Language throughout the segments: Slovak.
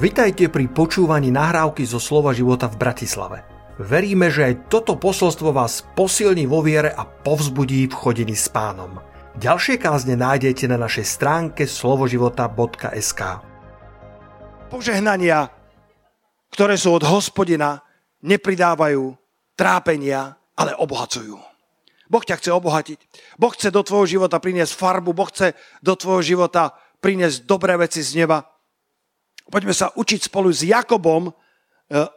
Vitajte pri počúvaní nahrávky zo Slova života v Bratislave. Veríme, že aj toto posolstvo vás posilní vo viere a povzbudí v chodení s pánom. Ďalšie kázne nájdete na našej stránke slovoživota.sk Požehnania, ktoré sú od hospodina, nepridávajú trápenia, ale obohacujú. Boh ťa chce obohatiť. Boh chce do tvojho života priniesť farbu. Boh chce do tvojho života priniesť dobré veci z neba. Poďme sa učiť spolu s Jakobom, e,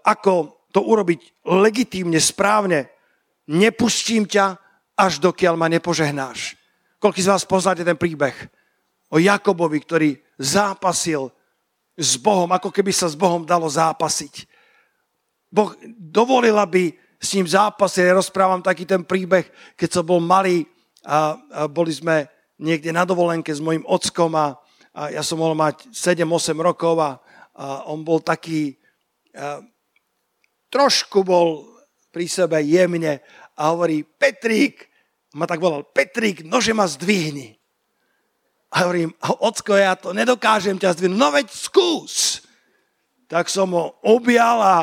ako to urobiť legitímne, správne. Nepustím ťa, až dokiaľ ma nepožehnáš. Koľko z vás poznáte ten príbeh o Jakobovi, ktorý zápasil s Bohom, ako keby sa s Bohom dalo zápasiť. Boh dovolil, aby s ním zápasil. Ja rozprávam taký ten príbeh, keď som bol malý a, a boli sme niekde na dovolenke s mojim ockom a, a ja som mohol mať 7-8 rokov a a on bol taký, a, trošku bol pri sebe jemne a hovorí, Petrík, ma tak volal, Petrík, nože ma zdvihni. A hovorím, ocko, ja to nedokážem ťa zdvihnúť. No veď skús. Tak som ho objal a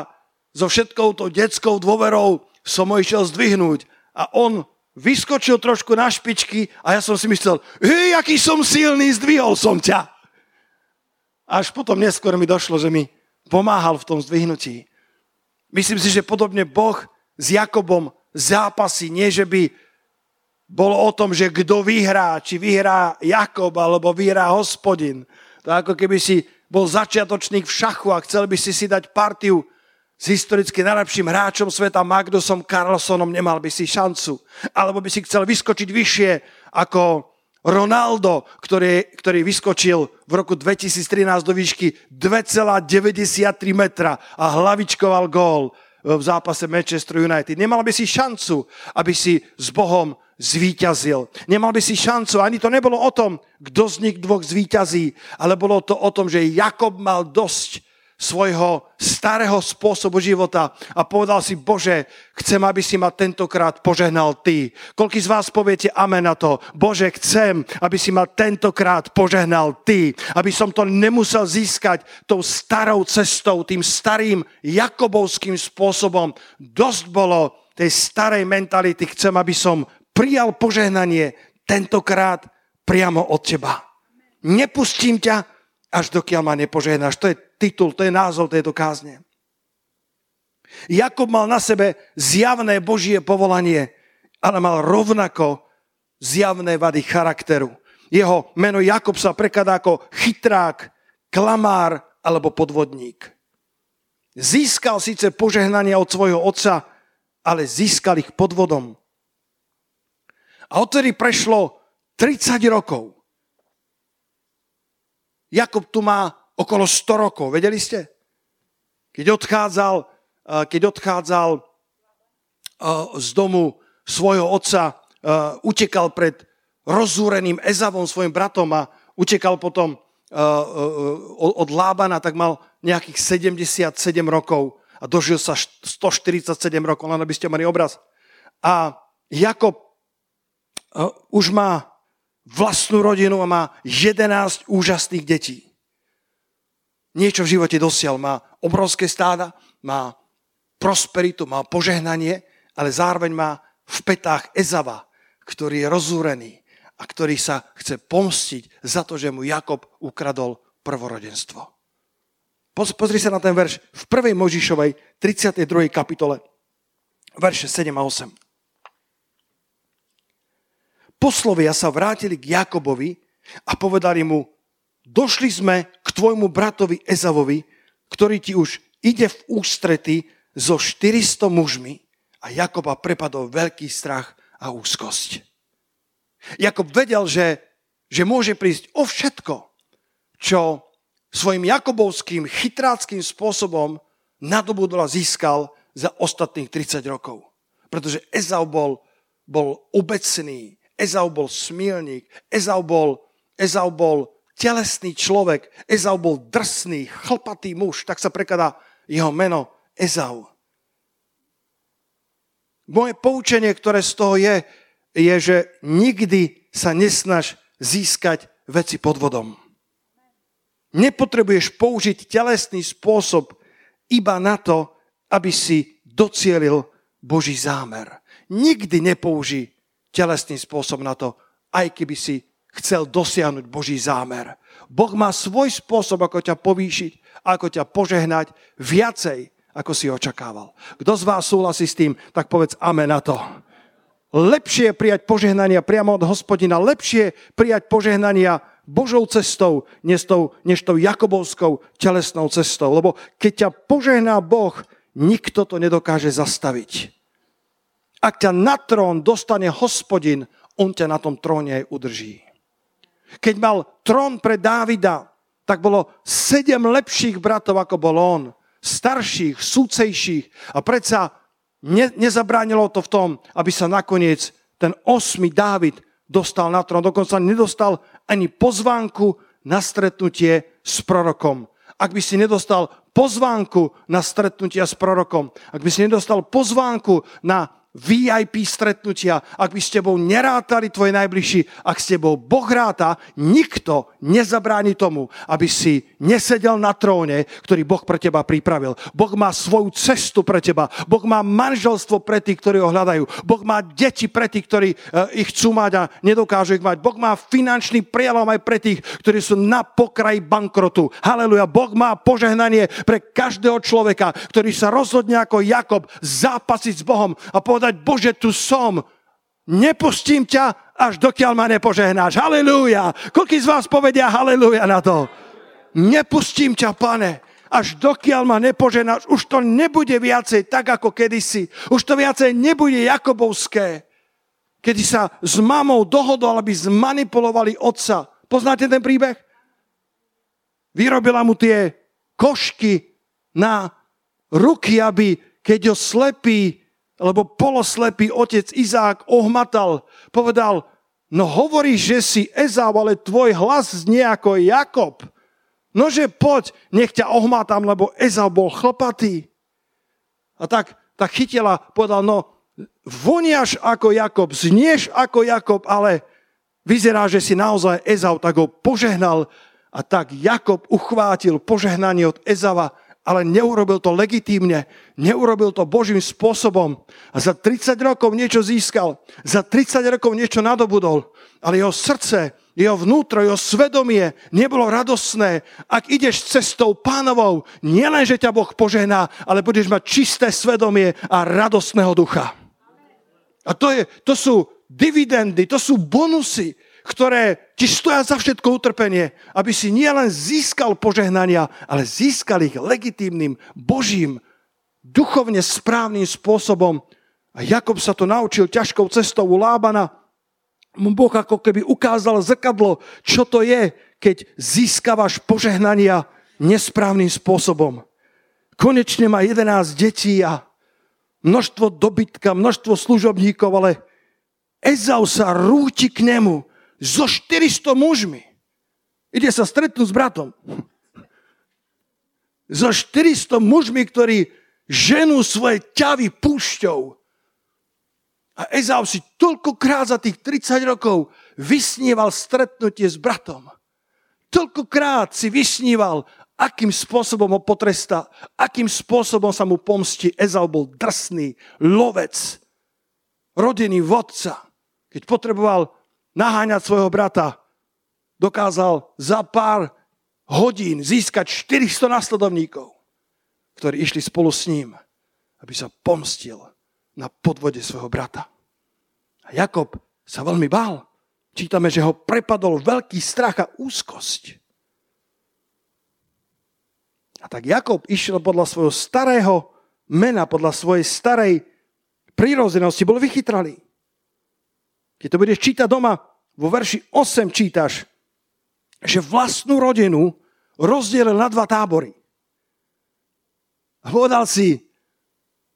so všetkou tou detskou dôverou som ho išiel zdvihnúť. A on vyskočil trošku na špičky a ja som si myslel, hej, aký som silný, zdvihol som ťa. Až potom neskôr mi došlo, že mi pomáhal v tom zdvihnutí. Myslím si, že podobne Boh s Jakobom zápasí, nie že by bolo o tom, že kto vyhrá, či vyhrá Jakob alebo vyhrá hospodin. To ako keby si bol začiatočník v šachu a chcel by si si dať partiu s historicky najlepším hráčom sveta Magnusom Carlsonom, nemal by si šancu. Alebo by si chcel vyskočiť vyššie ako Ronaldo, ktorý, ktorý vyskočil v roku 2013 do výšky 2,93 metra a hlavičkoval gól v zápase Manchester United. Nemal by si šancu, aby si s Bohom zvíťazil. Nemal by si šancu, ani to nebolo o tom, kto z nich dvoch zvíťazí, ale bolo to o tom, že Jakob mal dosť svojho starého spôsobu života a povedal si, Bože, chcem, aby si ma tentokrát požehnal Ty. Koľký z vás poviete amen na to? Bože, chcem, aby si ma tentokrát požehnal Ty. Aby som to nemusel získať tou starou cestou, tým starým jakobovským spôsobom. Dosť bolo tej starej mentality. Chcem, aby som prijal požehnanie tentokrát priamo od Teba. Nepustím ťa, až dokiaľ ma nepožehnáš. To je titul, to je názov tejto kázne. Jakob mal na sebe zjavné Božie povolanie, ale mal rovnako zjavné vady charakteru. Jeho meno Jakob sa prekladá ako chytrák, klamár alebo podvodník. Získal síce požehnania od svojho otca, ale získal ich podvodom. A odtedy prešlo 30 rokov. Jakob tu má okolo 100 rokov. Vedeli ste? Keď odchádzal, eh, keď odchádzal eh, z domu svojho otca, eh, utekal pred rozúreným Ezavom, svojim bratom a utekal potom od Lábana, tak mal nejakých 77 rokov a dožil sa 147 rokov, len aby ste mali obraz. A Jakob už má vlastnú rodinu a má 11 úžasných detí niečo v živote dosial. Má obrovské stáda, má prosperitu, má požehnanie, ale zároveň má v petách Ezava, ktorý je rozúrený a ktorý sa chce pomstiť za to, že mu Jakob ukradol prvorodenstvo. Pozri sa na ten verš v 1. Možišovej 32. kapitole, verše 7 a 8. Poslovia sa vrátili k Jakobovi a povedali mu, došli sme k tvojmu bratovi Ezavovi, ktorý ti už ide v ústrety so 400 mužmi a Jakoba prepadol veľký strach a úzkosť. Jakob vedel, že, že môže prísť o všetko, čo svojim jakobovským chytráckým spôsobom nadobudol a získal za ostatných 30 rokov. Pretože Ezau bol, bol obecný, Ezau bol smilník, Ezau bol, Ezau bol telesný človek. Ezau bol drsný, chlpatý muž, tak sa prekladá jeho meno Ezau. Moje poučenie, ktoré z toho je, je, že nikdy sa nesnaž získať veci pod vodom. Nepotrebuješ použiť telesný spôsob iba na to, aby si docielil Boží zámer. Nikdy nepoužij telesný spôsob na to, aj keby si chcel dosiahnuť Boží zámer. Boh má svoj spôsob, ako ťa povýšiť, ako ťa požehnať viacej, ako si očakával. Kto z vás súhlasí s tým, tak povedz amen na to. Lepšie je prijať požehnania priamo od hospodina, lepšie prijať požehnania Božou cestou, než tou, než tou Jakobovskou telesnou cestou. Lebo keď ťa požehná Boh, nikto to nedokáže zastaviť. Ak ťa na trón dostane hospodin, on ťa na tom tróne aj udrží. Keď mal trón pre Dávida, tak bolo sedem lepších bratov, ako bol on. Starších, súcejších. A predsa ne, nezabránilo to v tom, aby sa nakoniec ten osmi Dávid dostal na trón. Dokonca nedostal ani pozvánku na stretnutie s prorokom. Ak by si nedostal pozvánku na stretnutia s prorokom, ak by si nedostal pozvánku na VIP stretnutia, ak by s tebou nerátali tvoje najbližší, ak s tebou Boh ráta, nikto nezabráni tomu, aby si nesedel na tróne, ktorý Boh pre teba pripravil. Boh má svoju cestu pre teba. Boh má manželstvo pre tých, ktorí ho hľadajú. Boh má deti pre tých, ktorí uh, ich chcú mať a nedokážu ich mať. Boh má finančný prielom aj pre tých, ktorí sú na pokraji bankrotu. Haleluja. Boh má požehnanie pre každého človeka, ktorý sa rozhodne ako Jakob zápasiť s Bohom a povedať, povedať, Bože, tu som. Nepustím ťa, až dokiaľ ma nepožehnáš. Halelúja. Koľký z vás povedia halelúja na to? Nepustím ťa, pane, až dokiaľ ma nepoženáš. Už to nebude viacej tak, ako kedysi. Už to viacej nebude Jakobovské. Kedy sa s mamou dohodol, aby zmanipulovali otca. Poznáte ten príbeh? Vyrobila mu tie košky na ruky, aby keď ho slepý lebo poloslepý otec Izák ohmatal, povedal, no hovoríš, že si Ezau, ale tvoj hlas znie ako Jakob. Nože poď, nech ťa ohmatám, lebo Ezau bol chlpatý. A tak, tak chytila, povedal, no voniaš ako Jakob, znieš ako Jakob, ale vyzerá, že si naozaj Ezau, tak ho požehnal a tak Jakob uchvátil požehnanie od Ezava ale neurobil to legitímne, neurobil to Božím spôsobom. A za 30 rokov niečo získal, za 30 rokov niečo nadobudol, ale jeho srdce, jeho vnútro, jeho svedomie nebolo radosné. Ak ideš cestou pánovou, nielen, že ťa Boh požehná, ale budeš mať čisté svedomie a radostného ducha. A to, je, to sú dividendy, to sú bonusy, ktoré ti stoja za všetko utrpenie, aby si nielen získal požehnania, ale získal ich legitímnym, božím, duchovne správnym spôsobom. A Jakob sa to naučil ťažkou cestou u Lábana. Boh ako keby ukázal zrkadlo, čo to je, keď získavaš požehnania nesprávnym spôsobom. Konečne má 11 detí a množstvo dobytka, množstvo služobníkov, ale Ezau sa rúti k nemu so 400 mužmi. Ide sa stretnúť s bratom. So 400 mužmi, ktorí ženú svoje ťavy púšťou. A Ezau si toľkokrát za tých 30 rokov vysníval stretnutie s bratom. Toľkokrát si vysníval, akým spôsobom ho potrestá, akým spôsobom sa mu pomstí. Ezau bol drsný, lovec, rodený vodca. Keď potreboval naháňať svojho brata, dokázal za pár hodín získať 400 nasledovníkov, ktorí išli spolu s ním, aby sa pomstil na podvode svojho brata. A Jakob sa veľmi bál. Čítame, že ho prepadol veľký strach a úzkosť. A tak Jakob išiel podľa svojho starého mena, podľa svojej starej prírozenosti, bol vychytralý. Keď to budeš čítať doma, vo verši 8 čítaš, že vlastnú rodinu rozdielil na dva tábory. A povedal si,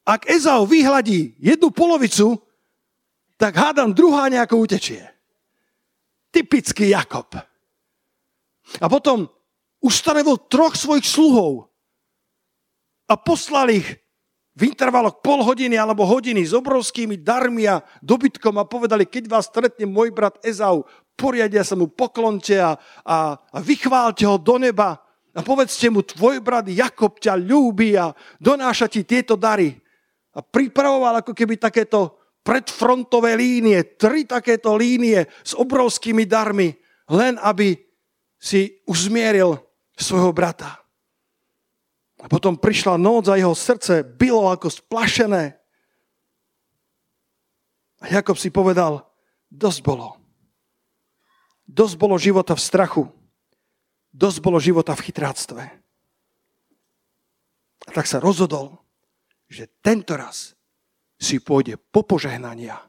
ak Ezau vyhľadí jednu polovicu, tak hádam druhá nejako utečie. Typický Jakob. A potom ustanovil troch svojich sluhov a poslal ich v intervaloch pol hodiny alebo hodiny s obrovskými darmi a dobytkom a povedali, keď vás stretne môj brat Ezau, poriadia sa mu poklonte a, a, a vychválte ho do neba a povedzte mu, tvoj brat Jakob ťa ľúbi a donáša ti tieto dary. A pripravoval ako keby takéto predfrontové línie, tri takéto línie s obrovskými darmi, len aby si uzmieril svojho brata. A potom prišla noc a jeho srdce bylo ako splašené. A Jakob si povedal, dosť bolo. Dosť bolo života v strachu. Dosť bolo života v chytráctve. A tak sa rozhodol, že tento raz si pôjde po požehnania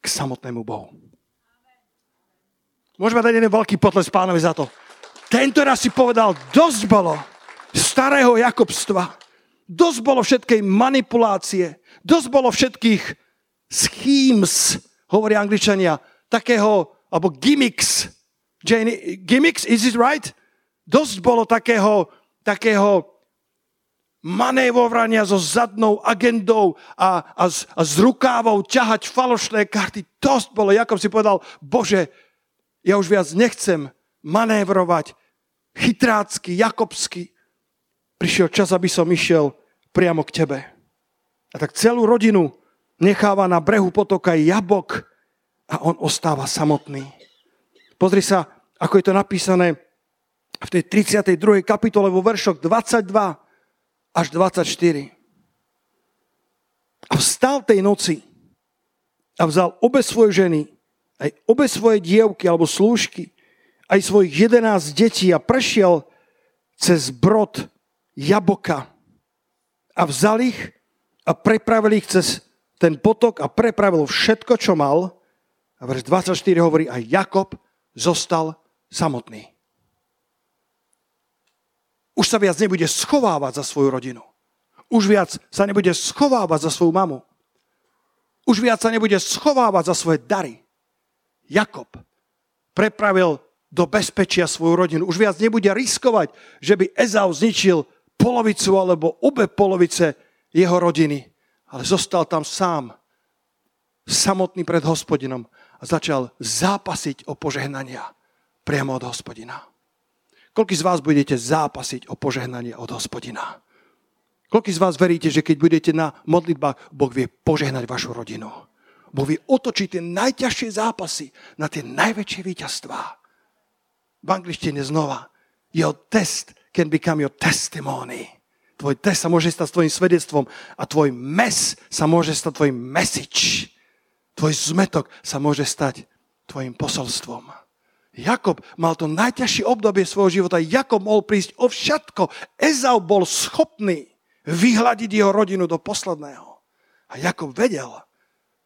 k samotnému Bohu. Môžeme dať jeden veľký potles pánovi za to. Tento raz si povedal, dosť bolo starého Jakobstva. Dosť bolo všetkej manipulácie. Dosť bolo všetkých schemes, hovoria angličania, takého, alebo gimmicks. Jane, gimmicks, is it right? Dosť bolo takého, takého manévovania so zadnou agendou a, a, z, a z rukávou ťahať falošné karty. Dosť bolo. Jakob si povedal, Bože, ja už viac nechcem manévrovať chytrácky, jakobsky. Prišiel čas, aby som išiel priamo k tebe. A tak celú rodinu necháva na brehu potoka jabok a on ostáva samotný. Pozri sa, ako je to napísané v tej 32. kapitole vo veršoch 22 až 24. A vstal tej noci a vzal obe svoje ženy, aj obe svoje dievky alebo slúžky, aj svojich 11 detí a prešiel cez brod jaboka a vzal ich a prepravil ich cez ten potok a prepravil všetko, čo mal. A verš 24 hovorí, a Jakob zostal samotný. Už sa viac nebude schovávať za svoju rodinu. Už viac sa nebude schovávať za svoju mamu. Už viac sa nebude schovávať za svoje dary. Jakob prepravil do bezpečia svoju rodinu. Už viac nebude riskovať, že by Ezau zničil polovicu alebo obe polovice jeho rodiny. Ale zostal tam sám, samotný pred hospodinom a začal zápasiť o požehnania priamo od hospodina. Koľko z vás budete zápasiť o požehnanie od hospodina? Koľko z vás veríte, že keď budete na modlitbách, Boh vie požehnať vašu rodinu? Boh vie otočiť tie najťažšie zápasy na tie najväčšie víťazstvá. V angličtine znova. Your test can become your testimony. Tvoj test sa môže stať tvojim svedectvom a tvoj mes sa môže stať tvojim message. Tvoj zmetok sa môže stať tvojim posolstvom. Jakob mal to najťažšie obdobie svojho života. Jakob mohol prísť o všetko. Ezau bol schopný vyhľadiť jeho rodinu do posledného. A Jakob vedel,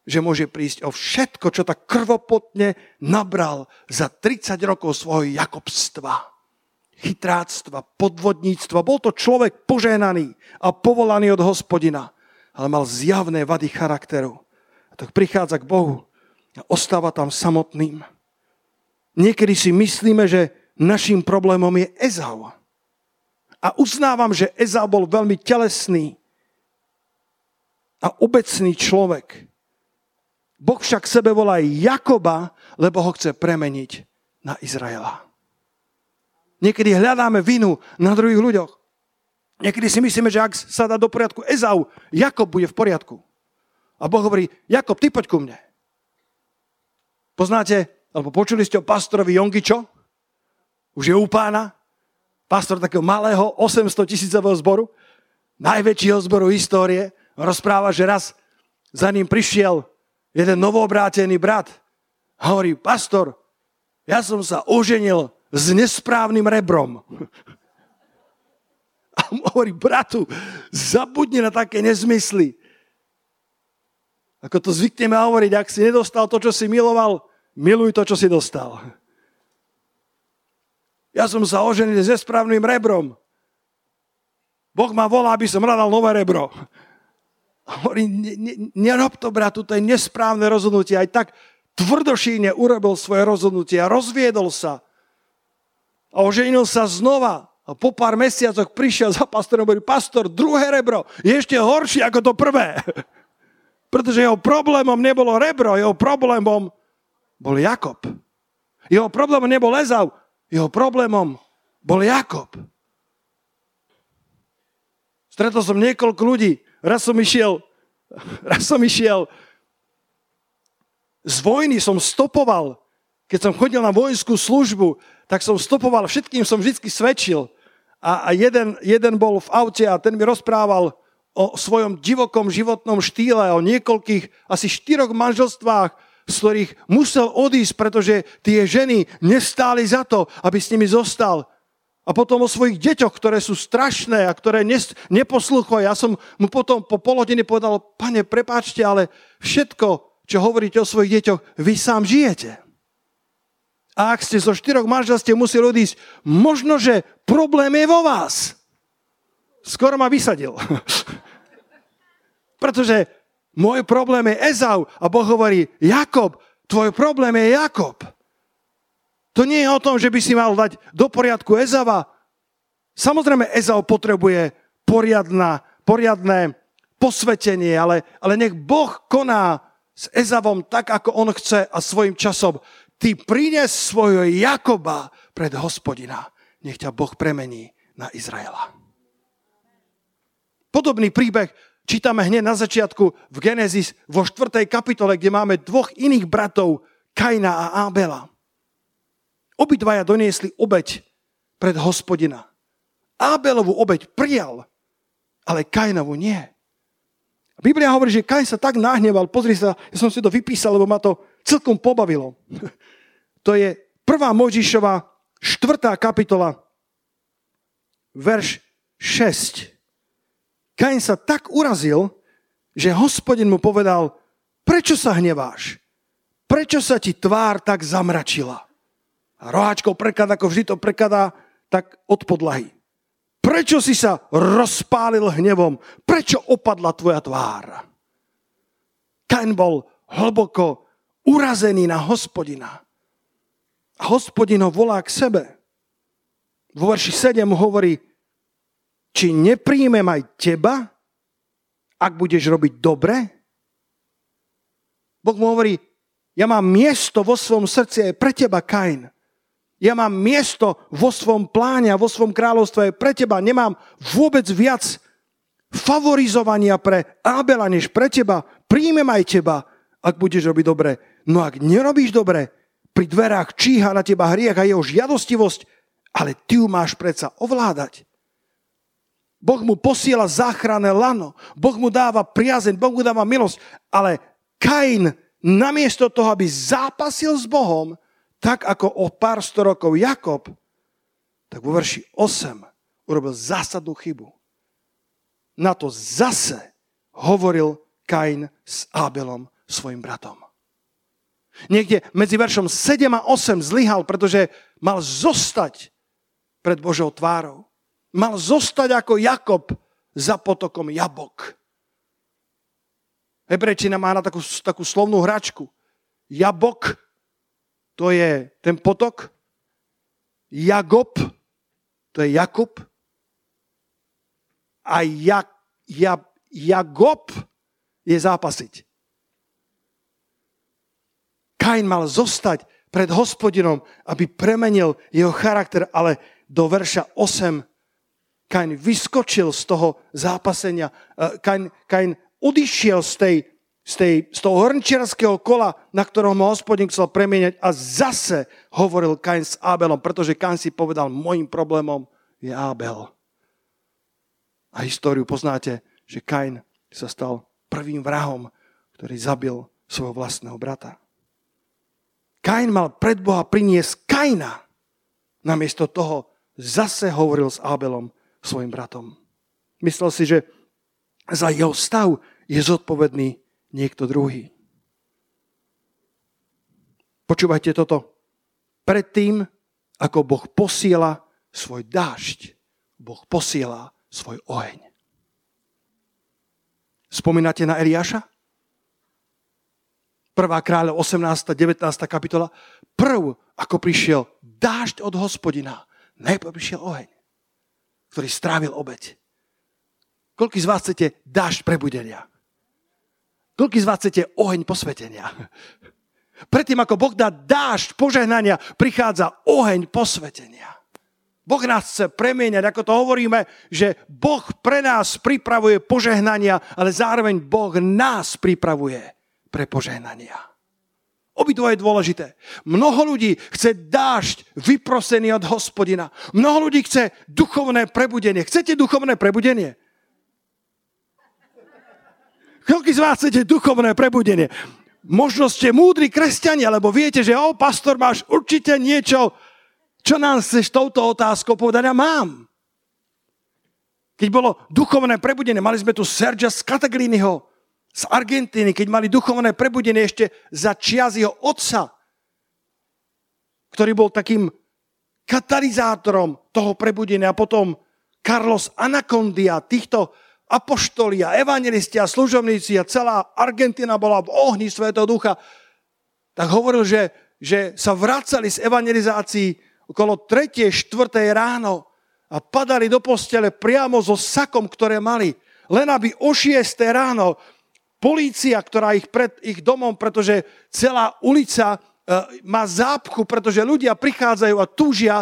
že môže prísť o všetko, čo tak krvopotne nabral za 30 rokov svojho Jakobstva. Chytráctva, podvodníctva. Bol to človek poženaný a povolaný od hospodina, ale mal zjavné vady charakteru. A tak prichádza k Bohu a ostáva tam samotným. Niekedy si myslíme, že našim problémom je Ezau. A uznávam, že Ezau bol veľmi telesný a obecný človek. Boh však sebe volá Jakoba, lebo ho chce premeniť na Izraela. Niekedy hľadáme vinu na druhých ľuďoch. Niekedy si myslíme, že ak sa dá do poriadku Ezau, Jakob bude v poriadku. A Boh hovorí, Jakob, ty poď ku mne. Poznáte alebo počuli ste o pastorovi Jongičo? Už je u pána. Pastor takého malého 800 tisícového zboru. Najväčšieho zboru histórie. Rozpráva, že raz za ním prišiel jeden novoobrátený brat. A hovorí, pastor, ja som sa oženil s nesprávnym rebrom. A hovorí, bratu, zabudni na také nezmysly. Ako to zvykneme hovoriť, ak si nedostal to, čo si miloval, Miluj to, čo si dostal. Ja som sa oženil s nesprávnym rebrom. Boh ma volá, aby som hľadal nové rebro. hovorí, nerob to, bratu, to je nesprávne rozhodnutie. Aj tak tvrdošíne urobil svoje rozhodnutie a rozviedol sa. A oženil sa znova. A po pár mesiacoch prišiel za pastorom a hovorí, pastor, druhé rebro je ešte horšie ako to prvé. Pretože jeho problémom nebolo rebro, jeho problémom bol Jakob. Jeho problémom nebol Ezau, jeho problémom bol Jakob. Stretol som niekoľko ľudí. Raz som išiel, raz som išiel z vojny, som stopoval. Keď som chodil na vojenskú službu, tak som stopoval, všetkým som vždy svedčil. A, a jeden, jeden bol v aute a ten mi rozprával o svojom divokom životnom štýle, o niekoľkých, asi štyroch manželstvách, z ktorých musel odísť, pretože tie ženy nestáli za to, aby s nimi zostal. A potom o svojich deťoch, ktoré sú strašné a ktoré neposlúchajú. Ja som mu potom po pol hodiny povedal, pane, prepáčte, ale všetko, čo hovoríte o svojich deťoch, vy sám žijete. A ak ste zo štyroch manželstiev museli odísť, možno, že problém je vo vás. Skoro ma vysadil. Pretože môj problém je Ezau a Boh hovorí, Jakob, tvoj problém je Jakob. To nie je o tom, že by si mal dať do poriadku Ezava. Samozrejme, Ezau potrebuje poriadna, poriadné posvetenie, ale, ale nech Boh koná s Ezavom tak, ako on chce a svojim časom. Ty prines svojho Jakoba pred hospodina. Nech ťa Boh premení na Izraela. Podobný príbeh čítame hneď na začiatku v Genesis vo 4. kapitole, kde máme dvoch iných bratov, Kaina a Abela. Obidvaja doniesli obeď pred hospodina. Ábelovú obeď prijal, ale Kainovu nie. Biblia hovorí, že Kain sa tak nahneval, pozri sa, ja som si to vypísal, lebo ma to celkom pobavilo. To je 1. Mojžišova 4. kapitola, verš 6. Kain sa tak urazil, že hospodin mu povedal, prečo sa hneváš? Prečo sa ti tvár tak zamračila? A roháčkou prekladá, ako vždy to prekladá, tak od podlahy. Prečo si sa rozpálil hnevom? Prečo opadla tvoja tvár? Kain bol hlboko urazený na hospodina. A hospodin ho volá k sebe. Vo verši 7 hovorí, či nepríjmem aj teba, ak budeš robiť dobre? Boh mu hovorí, ja mám miesto vo svojom srdci aj pre teba, Kain. Ja mám miesto vo svojom pláne a vo svojom kráľovstve pre teba. Nemám vôbec viac favorizovania pre Abela než pre teba. Príjmem aj teba, ak budeš robiť dobre. No ak nerobíš dobre, pri dverách číha na teba hriech a jeho žiadostivosť, ale ty ju máš predsa ovládať. Boh mu posiela záchranné lano. Boh mu dáva priazeň, Boh mu dáva milosť. Ale Kain namiesto toho, aby zápasil s Bohom, tak ako o pár sto rokov Jakob, tak vo verši 8 urobil zásadnú chybu. Na to zase hovoril Kain s Abelom, svojim bratom. Niekde medzi veršom 7 a 8 zlyhal, pretože mal zostať pred Božou tvárou. Mal zostať ako Jakob za potokom Jabok. Hebrejčina má na takú, takú slovnú hračku. Jabok to je ten potok. Jagob, to je Jakub. A ja, ja, Jagob je zápasiť. Kain mal zostať pred hospodinom, aby premenil jeho charakter, ale do verša 8 Kain vyskočil z toho zápasenia. Kain, Kain odišiel z tej z, tej, z toho hrnčiarského kola, na ktorom ho hospodin chcel premieňať a zase hovoril Kain s Abelom, pretože Kain si povedal, môjim problémom je Abel. A históriu poznáte, že Kain sa stal prvým vrahom, ktorý zabil svojho vlastného brata. Kain mal pred Boha priniesť Kaina. Namiesto toho zase hovoril s Abelom, svojim bratom. Myslel si, že za jeho stav je zodpovedný niekto druhý. Počúvajte toto. Predtým, ako Boh posiela svoj dážď, Boh posiela svoj oheň. Spomínate na Eliáša? Prvá kráľa, 18. 19. kapitola. Prv, ako prišiel dážď od hospodina, najprv prišiel oheň, ktorý strávil obeď. Koľko z vás chcete dážď prebudenia? Koľko z vás chcete oheň posvetenia? Predtým, ako Boh dá dážď požehnania, prichádza oheň posvetenia. Boh nás chce premieňať, ako to hovoríme, že Boh pre nás pripravuje požehnania, ale zároveň Boh nás pripravuje pre požehnania. Obidvoje je dôležité. Mnoho ľudí chce dážď vyprosený od hospodina. Mnoho ľudí chce duchovné prebudenie. Chcete duchovné prebudenie? Koľko z vás chcete duchovné prebudenie? Možno ste múdri kresťania, lebo viete, že o, pastor, máš určite niečo, čo nám chceš touto otázkou povedať? Ja mám. Keď bolo duchovné prebudenie, mali sme tu Sergia Scatagliniho, z Argentíny, keď mali duchovné prebudenie ešte za čias jeho otca, ktorý bol takým katalizátorom toho prebudenia. A potom Carlos Anacondia, týchto apoštoli a evangelisti a služobníci a celá Argentina bola v ohni Svetého Ducha, tak hovoril, že, že sa vracali z evangelizácií okolo 3. 4. ráno a padali do postele priamo so sakom, ktoré mali. Len aby o 6. ráno polícia, ktorá ich pred ich domom, pretože celá ulica e, má zápchu, pretože ľudia prichádzajú a túžia,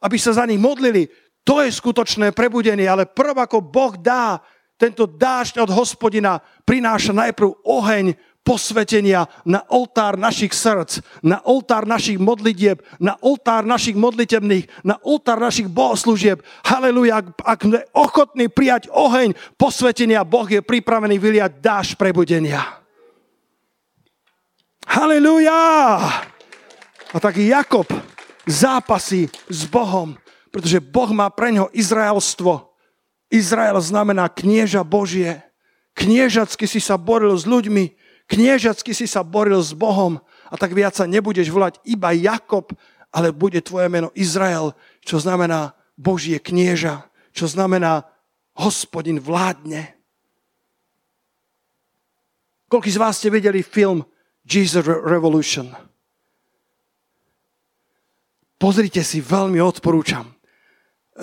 aby sa za nich modlili. To je skutočné prebudenie, ale prv ako Boh dá tento dážď od hospodina, prináša najprv oheň posvetenia na oltár našich srdc, na oltár našich modlitieb, na oltár našich modlitebných, na oltár našich bohoslúžieb. Haleluja, ak sme ochotní prijať oheň posvetenia, Boh je pripravený vyliať dáž prebudenia. Haleluja! A tak Jakob zápasí s Bohom, pretože Boh má pre ňo Izraelstvo. Izrael znamená knieža Božie. Kniežacky si sa boril s ľuďmi, Kniežacky si sa boril s Bohom a tak viac sa nebudeš volať iba Jakob, ale bude tvoje meno Izrael, čo znamená Božie knieža, čo znamená hospodin vládne. Koľko z vás ste videli film Jesus Revolution? Pozrite si, veľmi odporúčam.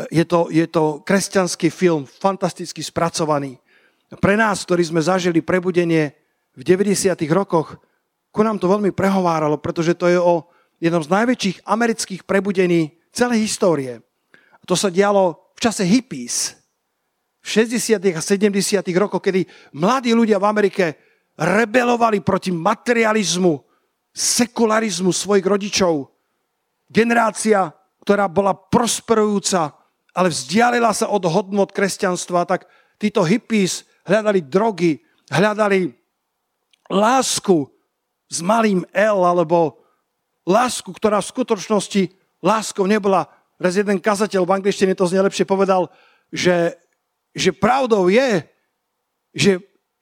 Je to, je to kresťanský film, fantasticky spracovaný. Pre nás, ktorí sme zažili prebudenie v 90. rokoch, ku nám to veľmi prehováralo, pretože to je o jednom z najväčších amerických prebudení celej histórie. A to sa dialo v čase hippies, v 60. a 70. rokoch, kedy mladí ľudia v Amerike rebelovali proti materializmu, sekularizmu svojich rodičov. Generácia, ktorá bola prosperujúca, ale vzdialila sa od hodnot kresťanstva, tak títo hippies hľadali drogy, hľadali lásku s malým L, alebo lásku, ktorá v skutočnosti láskou nebola. Raz jeden kazateľ v angličtine to znie lepšie povedal, že, že pravdou je, že,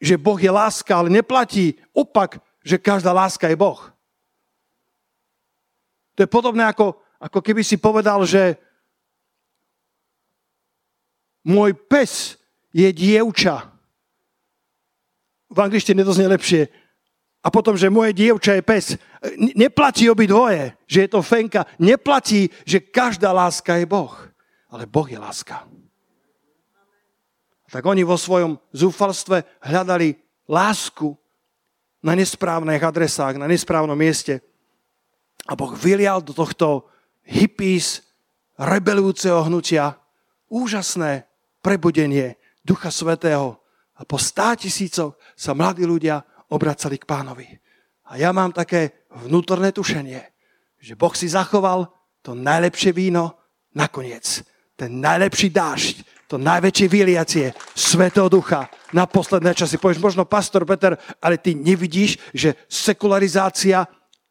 že Boh je láska, ale neplatí opak, že každá láska je Boh. To je podobné ako, ako keby si povedal, že môj pes je dievča. V angličtine to znie lepšie a potom, že moje dievča je pes. Neplatí obi dvoje, že je to fenka. Neplatí, že každá láska je Boh. Ale Boh je láska. Tak oni vo svojom zúfalstve hľadali lásku na nesprávnych adresách, na nesprávnom mieste. A Boh vylial do tohto hippies, rebelujúceho hnutia úžasné prebudenie Ducha Svetého. A po stá tisícoch sa mladí ľudia obracali k pánovi. A ja mám také vnútorné tušenie, že Boh si zachoval to najlepšie víno nakoniec. Ten najlepší dážď, to najväčšie vyliacie Svetého Ducha na posledné časy. Povieš, možno pastor Peter, ale ty nevidíš, že sekularizácia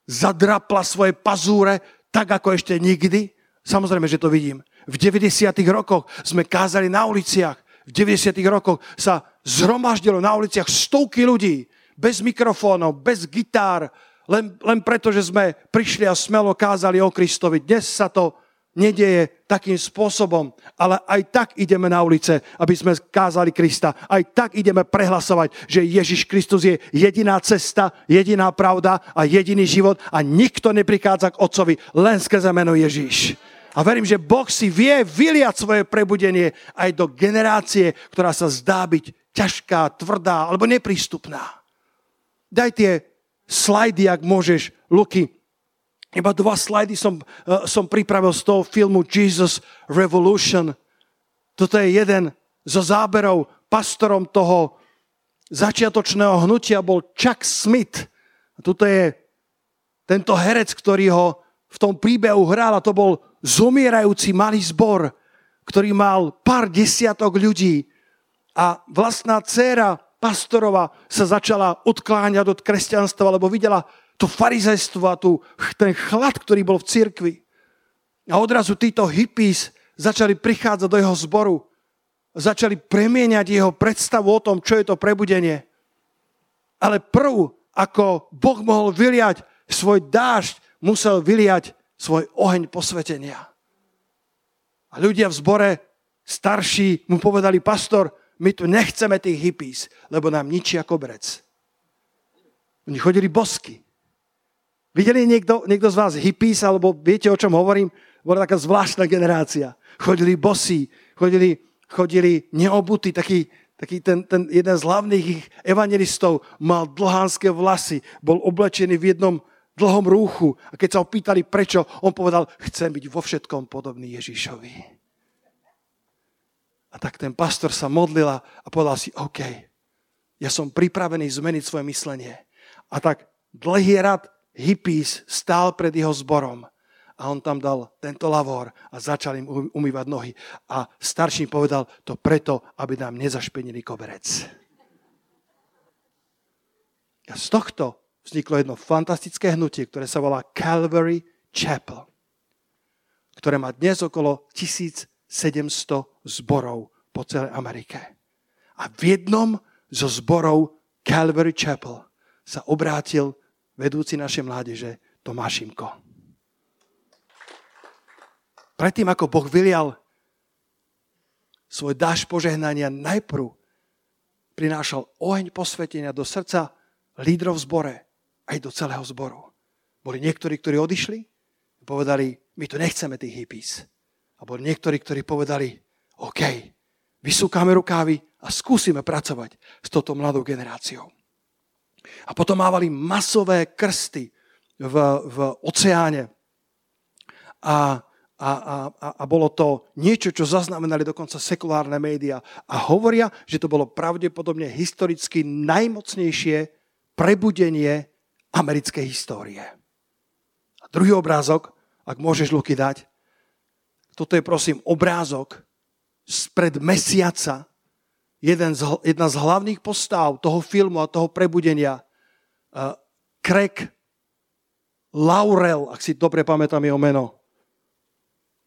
zadrapla svoje pazúre tak, ako ešte nikdy? Samozrejme, že to vidím. V 90. rokoch sme kázali na uliciach. V 90. rokoch sa zhromaždilo na uliciach stovky ľudí bez mikrofónov, bez gitár, len, len preto, že sme prišli a smelo kázali o Kristovi. Dnes sa to nedieje takým spôsobom, ale aj tak ideme na ulice, aby sme kázali Krista. Aj tak ideme prehlasovať, že Ježiš Kristus je jediná cesta, jediná pravda a jediný život a nikto neprichádza k Otcovi len skrze meno Ježiš. A verím, že Boh si vie vyliať svoje prebudenie aj do generácie, ktorá sa zdá byť ťažká, tvrdá alebo neprístupná. Daj tie slajdy, ak môžeš, Luky. Iba dva slajdy som, uh, som pripravil z toho filmu Jesus Revolution. Toto je jeden zo záberov. Pastorom toho začiatočného hnutia bol Chuck Smith. A tuto je tento herec, ktorý ho v tom príbehu hral a to bol zomierajúci malý zbor, ktorý mal pár desiatok ľudí. A vlastná dcéra pastorova sa začala odkláňať od kresťanstva, lebo videla to farizejstvo a tu, ten chlad, ktorý bol v cirkvi. A odrazu títo hippies začali prichádzať do jeho zboru. Začali premieňať jeho predstavu o tom, čo je to prebudenie. Ale prv, ako Boh mohol vyliať svoj dážď, musel vyliať svoj oheň posvetenia. A ľudia v zbore starší mu povedali, pastor, my tu nechceme tých hippies, lebo nám ničia koberec. Oni chodili bosky. Videli niekto, niekto z vás hippies, alebo viete, o čom hovorím? Bola taká zvláštna generácia. Chodili bosí, chodili, chodili neobutí, taký, taký ten, ten jeden z hlavných ich evangelistov mal dlhánske vlasy, bol oblečený v jednom dlhom rúchu. A keď sa ho pýtali prečo, on povedal, chcem byť vo všetkom podobný Ježišovi. A tak ten pastor sa modlila a povedal si, OK, ja som pripravený zmeniť svoje myslenie. A tak dlhý rad hippies stál pred jeho zborom a on tam dal tento lavor a začal im umývať nohy. A starší povedal to preto, aby nám nezašpenili koberec. A z tohto vzniklo jedno fantastické hnutie, ktoré sa volá Calvary Chapel, ktoré má dnes okolo 1700 zborov po celej Amerike. A v jednom zo zborov Calvary Chapel sa obrátil vedúci našej mládeže Tomášimko. Predtým, ako Boh vylial svoj dáž požehnania, najprv prinášal oheň posvetenia do srdca lídrov v zbore, aj do celého zboru. Boli niektorí, ktorí odišli povedali, my tu nechceme tých hippies. A boli niektorí, ktorí povedali, OK, vysúkame rukávy a skúsime pracovať s touto mladou generáciou. A potom mávali masové krsty v, v oceáne. A, a, a, a bolo to niečo, čo zaznamenali dokonca sekulárne médiá. A hovoria, že to bolo pravdepodobne historicky najmocnejšie prebudenie americkej histórie. A druhý obrázok, ak môžeš Luky dať, toto je prosím obrázok spred mesiaca jeden z, jedna z hlavných postáv toho filmu a toho prebudenia, uh, Craig Laurel, ak si dobre pamätám jeho meno.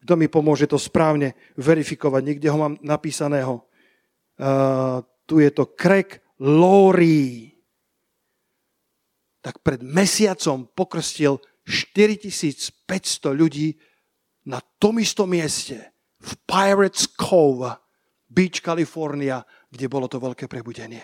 Kto mi pomôže to správne verifikovať? Niekde ho mám napísaného. Uh, tu je to Craig Laurie. Tak pred mesiacom pokrstil 4500 ľudí na tom istom mieste v Pirates Cove, Beach, California, kde bolo to veľké prebudenie.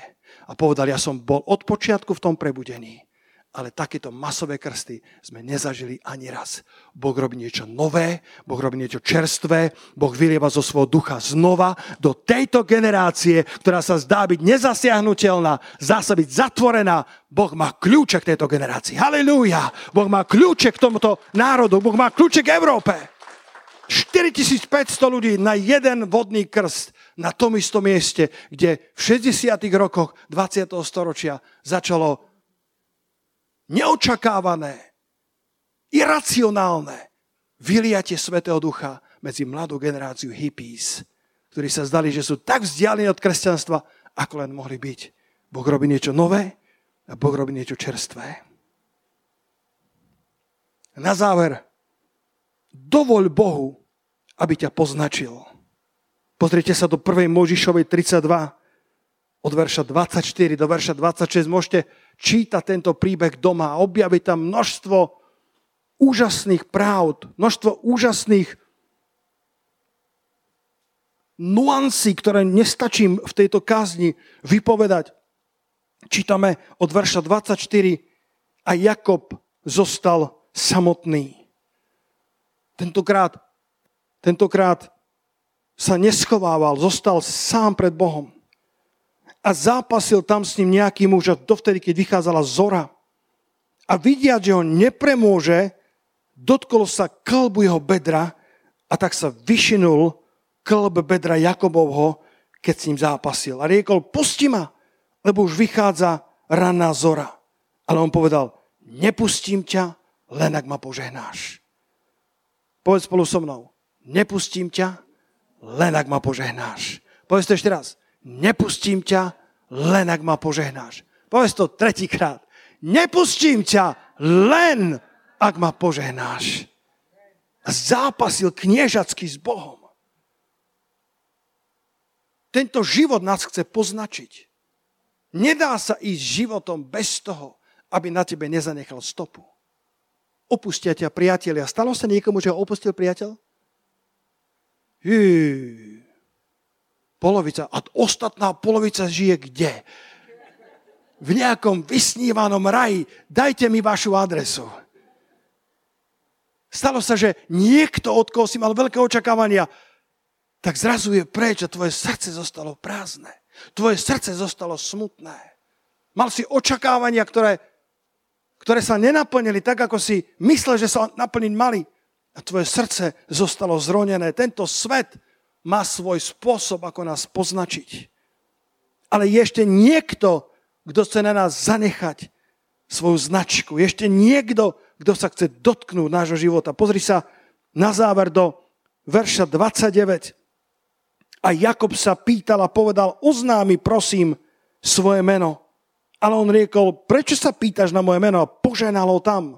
A povedal, ja som bol od počiatku v tom prebudení, ale takéto masové krsty sme nezažili ani raz. Boh robí niečo nové, Boh robí niečo čerstvé, Boh vylieva zo svojho ducha znova do tejto generácie, ktorá sa zdá byť nezasiahnutelná, zdá sa byť zatvorená. Boh má kľúče k tejto generácii. Halelúja! Boh má kľúče k tomuto národu, Boh má kľúče k Európe. 4500 ľudí na jeden vodný krst na tom istom mieste, kde v 60. rokoch 20. storočia začalo neočakávané, iracionálne vyliatie Svetého Ducha medzi mladú generáciu hippies, ktorí sa zdali, že sú tak vzdialení od kresťanstva, ako len mohli byť. Boh robí niečo nové a Boh robí niečo čerstvé. Na záver, dovoľ Bohu, aby ťa poznačil. Pozrite sa do 1. Možišovej 32, od verša 24 do verša 26. Môžete čítať tento príbeh doma a objaviť tam množstvo úžasných práv, množstvo úžasných nuancí, ktoré nestačím v tejto kázni vypovedať. Čítame od verša 24 a Jakob zostal samotný. Tentokrát tentokrát sa neschovával, zostal sám pred Bohom. A zápasil tam s ním nejaký muž, a dovtedy, keď vychádzala zora. a vidia, že ho nepremôže, dotkol sa klbu jeho bedra a tak sa vyšinul klb bedra Jakobovho, keď s ním zápasil. A riekol, pusti ma, lebo už vychádza ranná zora. Ale on povedal, nepustím ťa, len ak ma požehnáš. Povedz spolu so mnou, nepustím ťa, len ak ma požehnáš. Povedz to ešte raz, nepustím ťa, len ak ma požehnáš. Povedz to tretíkrát, nepustím ťa, len ak ma požehnáš. Zápasil kniežacky s Bohom. Tento život nás chce poznačiť. Nedá sa ísť životom bez toho, aby na tebe nezanechal stopu. Opustia ťa priatelia. Stalo sa niekomu, že ho opustil priateľ? Hý. Polovica. A ostatná polovica žije kde? V nejakom vysnívanom raji. Dajte mi vašu adresu. Stalo sa, že niekto, od koho si mal veľké očakávania, tak zrazu je preč a tvoje srdce zostalo prázdne. Tvoje srdce zostalo smutné. Mal si očakávania, ktoré, ktoré sa nenaplnili tak, ako si myslel, že sa naplniť mali. A tvoje srdce zostalo zronené. Tento svet má svoj spôsob, ako nás poznačiť. Ale je ešte niekto, kto chce na nás zanechať svoju značku. Je ešte niekto, kto sa chce dotknúť nášho života. Pozri sa na záver do verša 29. A Jakob sa pýtal a povedal, oznámi prosím svoje meno. Ale on riekol, prečo sa pýtaš na moje meno? A poženal ho tam.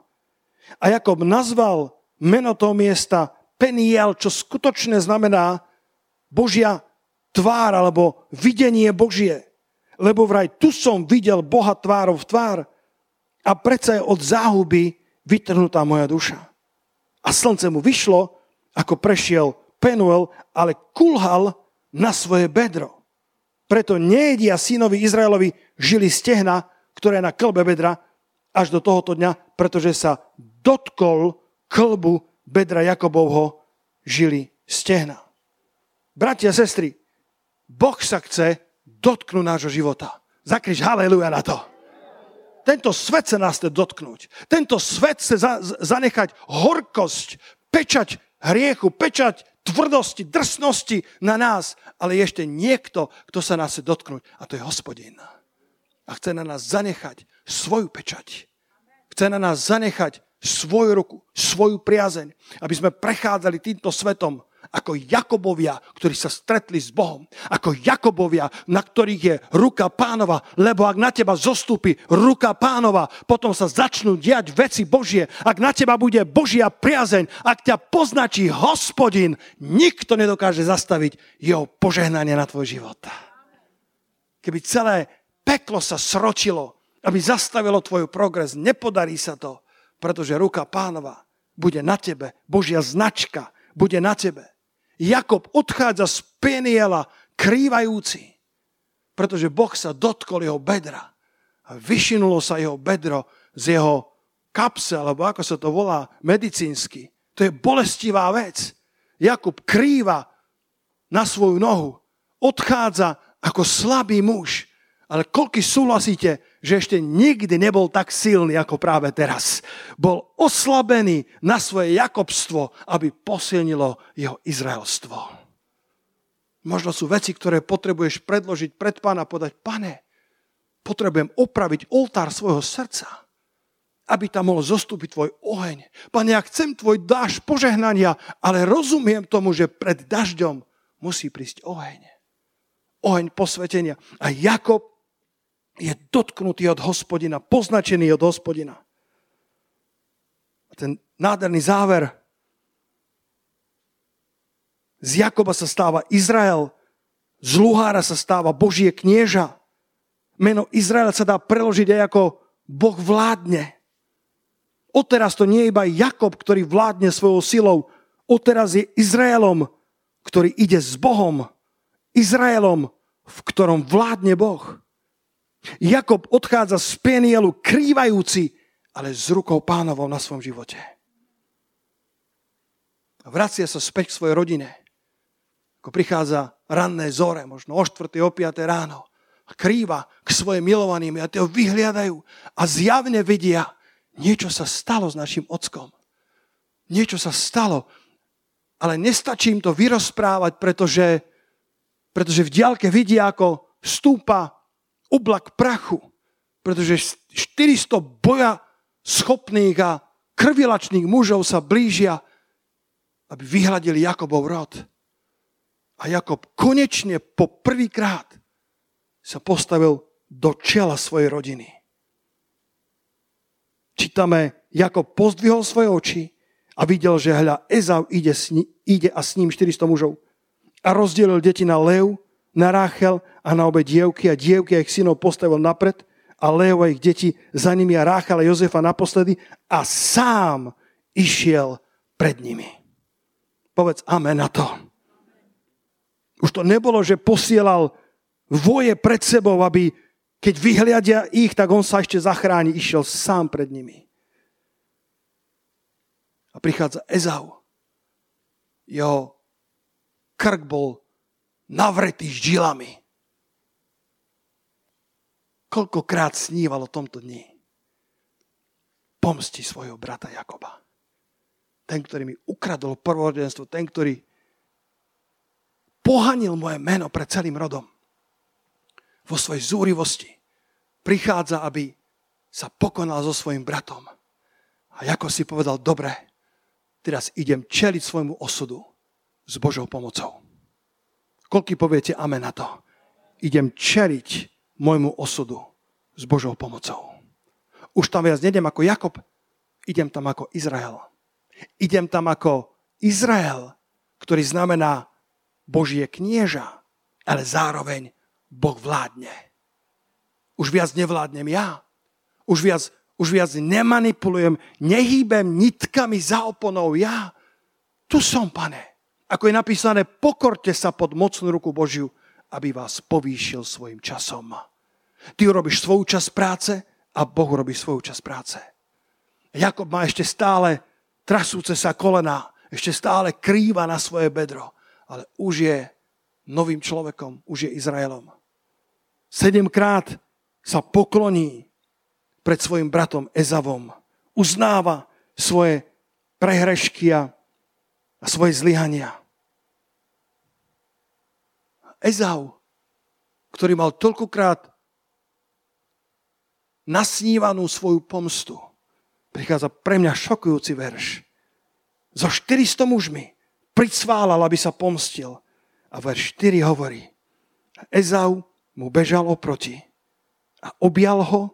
A Jakob nazval meno toho miesta Peniel, čo skutočne znamená Božia tvár alebo videnie Božie. Lebo vraj tu som videl Boha tvárov v tvár a predsa je od záhuby vytrhnutá moja duša. A slnce mu vyšlo, ako prešiel Penuel, ale kulhal na svoje bedro. Preto nejedia synovi Izraelovi žili stehna, ktoré na klbe bedra, až do tohoto dňa, pretože sa dotkol klbu bedra Jakobovho žili stehna. Bratia sestry, Boh sa chce dotknúť nášho života. Zakriž haleluja na to. Tento svet sa nás chce dotknúť. Tento svet chce zanechať horkosť, pečať hriechu, pečať tvrdosti, drsnosti na nás, ale je ešte niekto, kto sa nás chce dotknúť a to je hospodin. A chce na nás zanechať svoju pečať. Chce na nás zanechať svoju ruku, svoju priazeň, aby sme prechádzali týmto svetom ako Jakobovia, ktorí sa stretli s Bohom. Ako Jakobovia, na ktorých je ruka pánova, lebo ak na teba zostúpi ruka pánova, potom sa začnú diať veci Božie. Ak na teba bude Božia priazeň, ak ťa poznačí hospodin, nikto nedokáže zastaviť jeho požehnanie na tvoj život. Keby celé peklo sa sročilo, aby zastavilo tvoj progres, nepodarí sa to, pretože ruka pánova bude na tebe, Božia značka bude na tebe. Jakob odchádza z Peniela krývajúci, pretože Boh sa dotkol jeho bedra a vyšinulo sa jeho bedro z jeho kapse, alebo ako sa to volá medicínsky. To je bolestivá vec. Jakub krýva na svoju nohu, odchádza ako slabý muž. Ale koľko súhlasíte, že ešte nikdy nebol tak silný ako práve teraz. Bol oslabený na svoje Jakobstvo, aby posilnilo jeho Izraelstvo. Možno sú veci, ktoré potrebuješ predložiť pred pána podať, pane, potrebujem opraviť oltár svojho srdca, aby tam mohol zostúpiť tvoj oheň. Pane, ja chcem tvoj dáž požehnania, ale rozumiem tomu, že pred dažďom musí prísť oheň. Oheň posvetenia. A Jakob je dotknutý od hospodina, poznačený od hospodina. A ten nádherný záver. Z Jakoba sa stáva Izrael, z Luhára sa stáva Božie knieža. Meno Izrael sa dá preložiť aj ako Boh vládne. Odteraz to nie je iba Jakob, ktorý vládne svojou silou. Odteraz je Izraelom, ktorý ide s Bohom. Izraelom, v ktorom vládne Boh. Jakob odchádza z Penielu krývajúci, ale s rukou pánovou na svojom živote. Vracia sa späť k svojej rodine. Ako prichádza ranné zore, možno o 4. o 5. ráno. A krýva k svojim milovaným a tie ho vyhliadajú a zjavne vidia, niečo sa stalo s našim ockom. Niečo sa stalo. Ale nestačí im to vyrozprávať, pretože, pretože v diálke vidia, ako stúpa oblak prachu. Pretože 400 boja schopných a krvilačných mužov sa blížia, aby vyhľadili Jakobov rod. A Jakob konečne po prvýkrát sa postavil do čela svojej rodiny. Čítame, Jakob pozdvihol svoje oči a videl, že hľa Ezau ide, ide a s ním 400 mužov. A rozdelil deti na Lev, na Ráchel a na obe dievky a dievky a ich synov postavil napred a Leo a ich deti za nimi a Ráchel a Jozefa naposledy a sám išiel pred nimi. Povedz amen na to. Už to nebolo, že posielal voje pred sebou, aby keď vyhliadia ich, tak on sa ešte zachráni. Išiel sám pred nimi. A prichádza Ezau. Jeho krk bol navretý žilami. Koľkokrát sníval o tomto dni. Pomsti svojho brata Jakoba. Ten, ktorý mi ukradol prvorodenstvo, ten, ktorý pohanil moje meno pred celým rodom. Vo svojej zúrivosti prichádza, aby sa pokonal so svojim bratom. A ako si povedal, dobre, teraz idem čeliť svojmu osudu s Božou pomocou. Koľky poviete amen na to? Idem čeliť môjmu osudu s Božou pomocou. Už tam viac nedem ako Jakob, idem tam ako Izrael. Idem tam ako Izrael, ktorý znamená Božie knieža, ale zároveň Boh vládne. Už viac nevládnem ja. Už viac, už viac nemanipulujem, nehýbem nitkami za oponou ja. Tu som, pane. Ako je napísané, pokorte sa pod mocnú ruku Božiu, aby vás povýšil svojim časom. Ty urobíš svoju časť práce a Boh urobí svoju časť práce. Jakob má ešte stále trasúce sa kolena, ešte stále krýva na svoje bedro ale už je novým človekom, už je Izraelom. Sedemkrát sa pokloní pred svojim bratom Ezavom. Uznáva svoje prehrešky a, svoje zlyhania. Ezau, ktorý mal toľkokrát nasnívanú svoju pomstu, prichádza pre mňa šokujúci verš. So 400 mužmi pricválal, aby sa pomstil. A verš 4 hovorí, Ezau mu bežal oproti a objal ho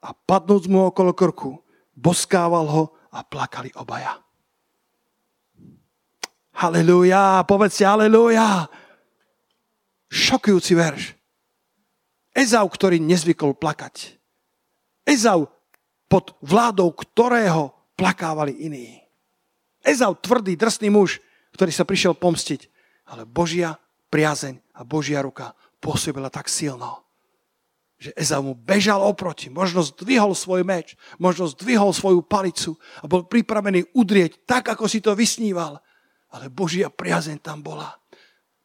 a padnúc mu okolo krku, boskával ho a plakali obaja. Halelúja, povedzte halelúja. Šokujúci verš. Ezau, ktorý nezvykol plakať. Ezau, pod vládou ktorého plakávali iní. Ezau, tvrdý, drsný muž, ktorý sa prišiel pomstiť. Ale Božia priazeň a Božia ruka pôsobila tak silno, že Ezau mu bežal oproti, možno zdvihol svoj meč, možno zdvihol svoju palicu a bol pripravený udrieť tak, ako si to vysníval. Ale Božia priazeň tam bola.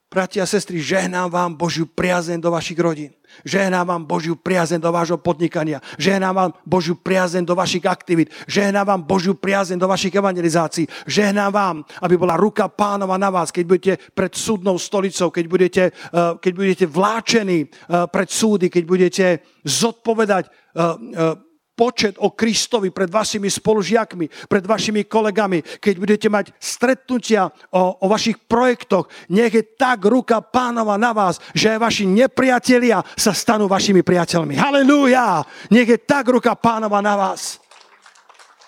Bratia a sestry, žehnám vám Božiu priazeň do vašich rodín. Žehnám vám Božiu priazeň do vášho podnikania. Žehnám vám Božiu priazeň do vašich aktivít. Žehnám vám Božiu priazeň do vašich evangelizácií. Žehnám vám, aby bola ruka pánova na vás, keď budete pred súdnou stolicou, keď budete, eh, keď budete vláčení eh, pred súdy, keď budete zodpovedať eh, počet o Kristovi pred vašimi spolužiakmi, pred vašimi kolegami, keď budete mať stretnutia o, o vašich projektoch, nech je tak ruka pánova na vás, že aj vaši nepriatelia sa stanú vašimi priateľmi. Halelúja! Nech je tak ruka pánova na vás.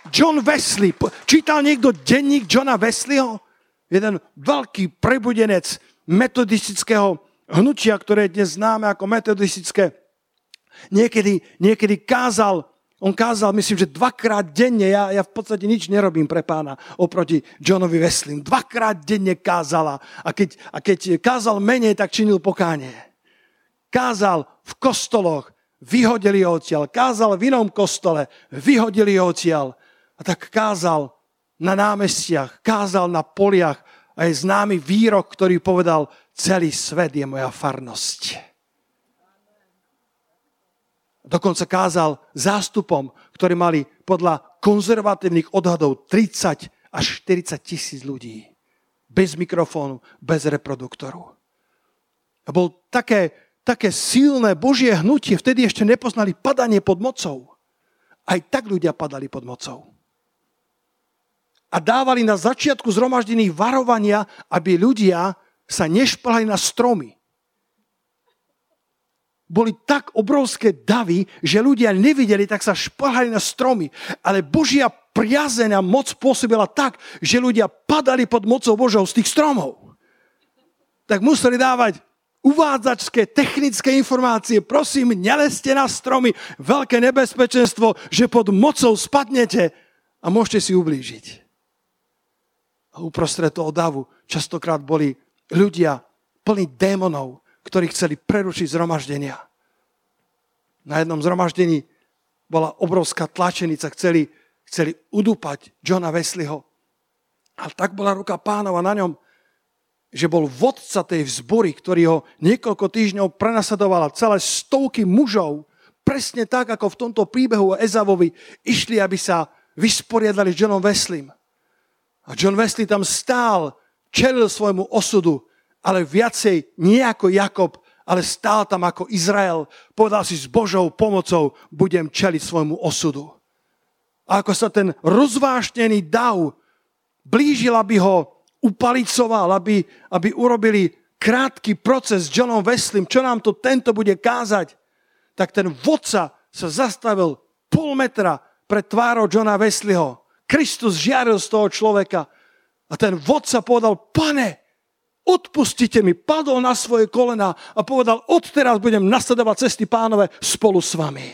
John Wesley, čítal niekto denník Johna Wesleyho? Jeden veľký prebudenec metodistického hnutia, ktoré dnes známe ako metodistické. Niekedy, niekedy kázal on kázal, myslím, že dvakrát denne, ja, ja v podstate nič nerobím pre pána oproti Johnovi Wesley. Dvakrát denne kázala a keď, a keď kázal menej, tak činil pokánie. Kázal v kostoloch, vyhodili ho odtiaľ. Kázal v inom kostole, vyhodili ho odtiaľ. A tak kázal na námestiach, kázal na poliach a je známy výrok, ktorý povedal, celý svet je moja farnosť. Dokonca kázal zástupom, ktorí mali podľa konzervatívnych odhadov 30 až 40 tisíc ľudí. Bez mikrofónu, bez reproduktoru. A bol také, také silné Božie hnutie, vtedy ešte nepoznali padanie pod mocou. Aj tak ľudia padali pod mocou. A dávali na začiatku zhromaždených varovania, aby ľudia sa nešplhali na stromy boli tak obrovské davy, že ľudia nevideli, tak sa šplhali na stromy. Ale Božia priazeň moc pôsobila tak, že ľudia padali pod mocou Božou z tých stromov. Tak museli dávať uvádzačské, technické informácie. Prosím, neleste na stromy. Veľké nebezpečenstvo, že pod mocou spadnete a môžete si ublížiť. A uprostred toho davu častokrát boli ľudia plní démonov, ktorí chceli prerušiť zhromaždenia. Na jednom zhromaždení bola obrovská tlačenica, chceli, chceli udúpať Johna Wesleyho. Ale tak bola ruka pánova na ňom, že bol vodca tej vzbory, ktorý ho niekoľko týždňov prenasadoval. Celé stovky mužov, presne tak, ako v tomto príbehu o Ezavovi, išli, aby sa vysporiadali s Johnom Wesleym. A John Wesley tam stál, čelil svojmu osudu ale viacej nie ako Jakob, ale stál tam ako Izrael. Povedal si, s Božou pomocou budem čeliť svojmu osudu. A ako sa ten rozvášnený dav blížil, aby ho upalicoval, aby, aby urobili krátky proces s Johnom Wesleym, čo nám to tento bude kázať, tak ten vodca sa zastavil pol metra pred tvárou Johna Wesleyho. Kristus žiaril z toho človeka a ten vodca povedal, pane, odpustite mi, padol na svoje kolena a povedal, odteraz budem nasledovať cesty pánové spolu s vami.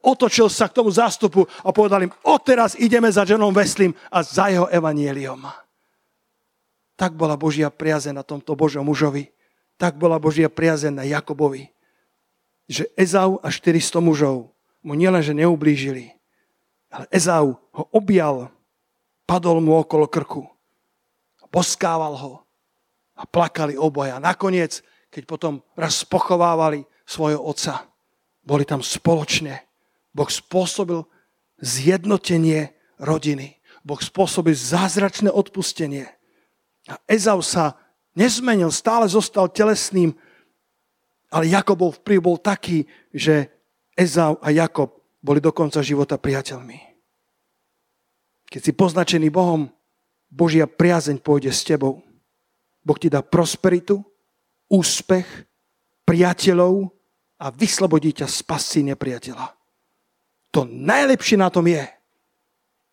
Otočil sa k tomu zástupu a povedal im, odteraz ideme za ženom Veslím a za jeho evanieliom. Tak bola Božia priazeň na tomto Božom mužovi. Tak bola Božia priazeň na Jakobovi. Že Ezau a 400 mužov mu nielenže neublížili, ale Ezau ho objal, padol mu okolo krku, poskával ho a plakali oboja. Nakoniec, keď potom raz pochovávali svojho otca, boli tam spoločne. Boh spôsobil zjednotenie rodiny. Boh spôsobil zázračné odpustenie. A Ezau sa nezmenil, stále zostal telesným, ale Jakobov vplyv bol taký, že Ezau a Jakob boli do konca života priateľmi. Keď si poznačený Bohom, Božia priazeň pôjde s tebou. Boh ti dá prosperitu, úspech, priateľov a vyslobodí ťa z pasy nepriateľa. To najlepšie na tom je,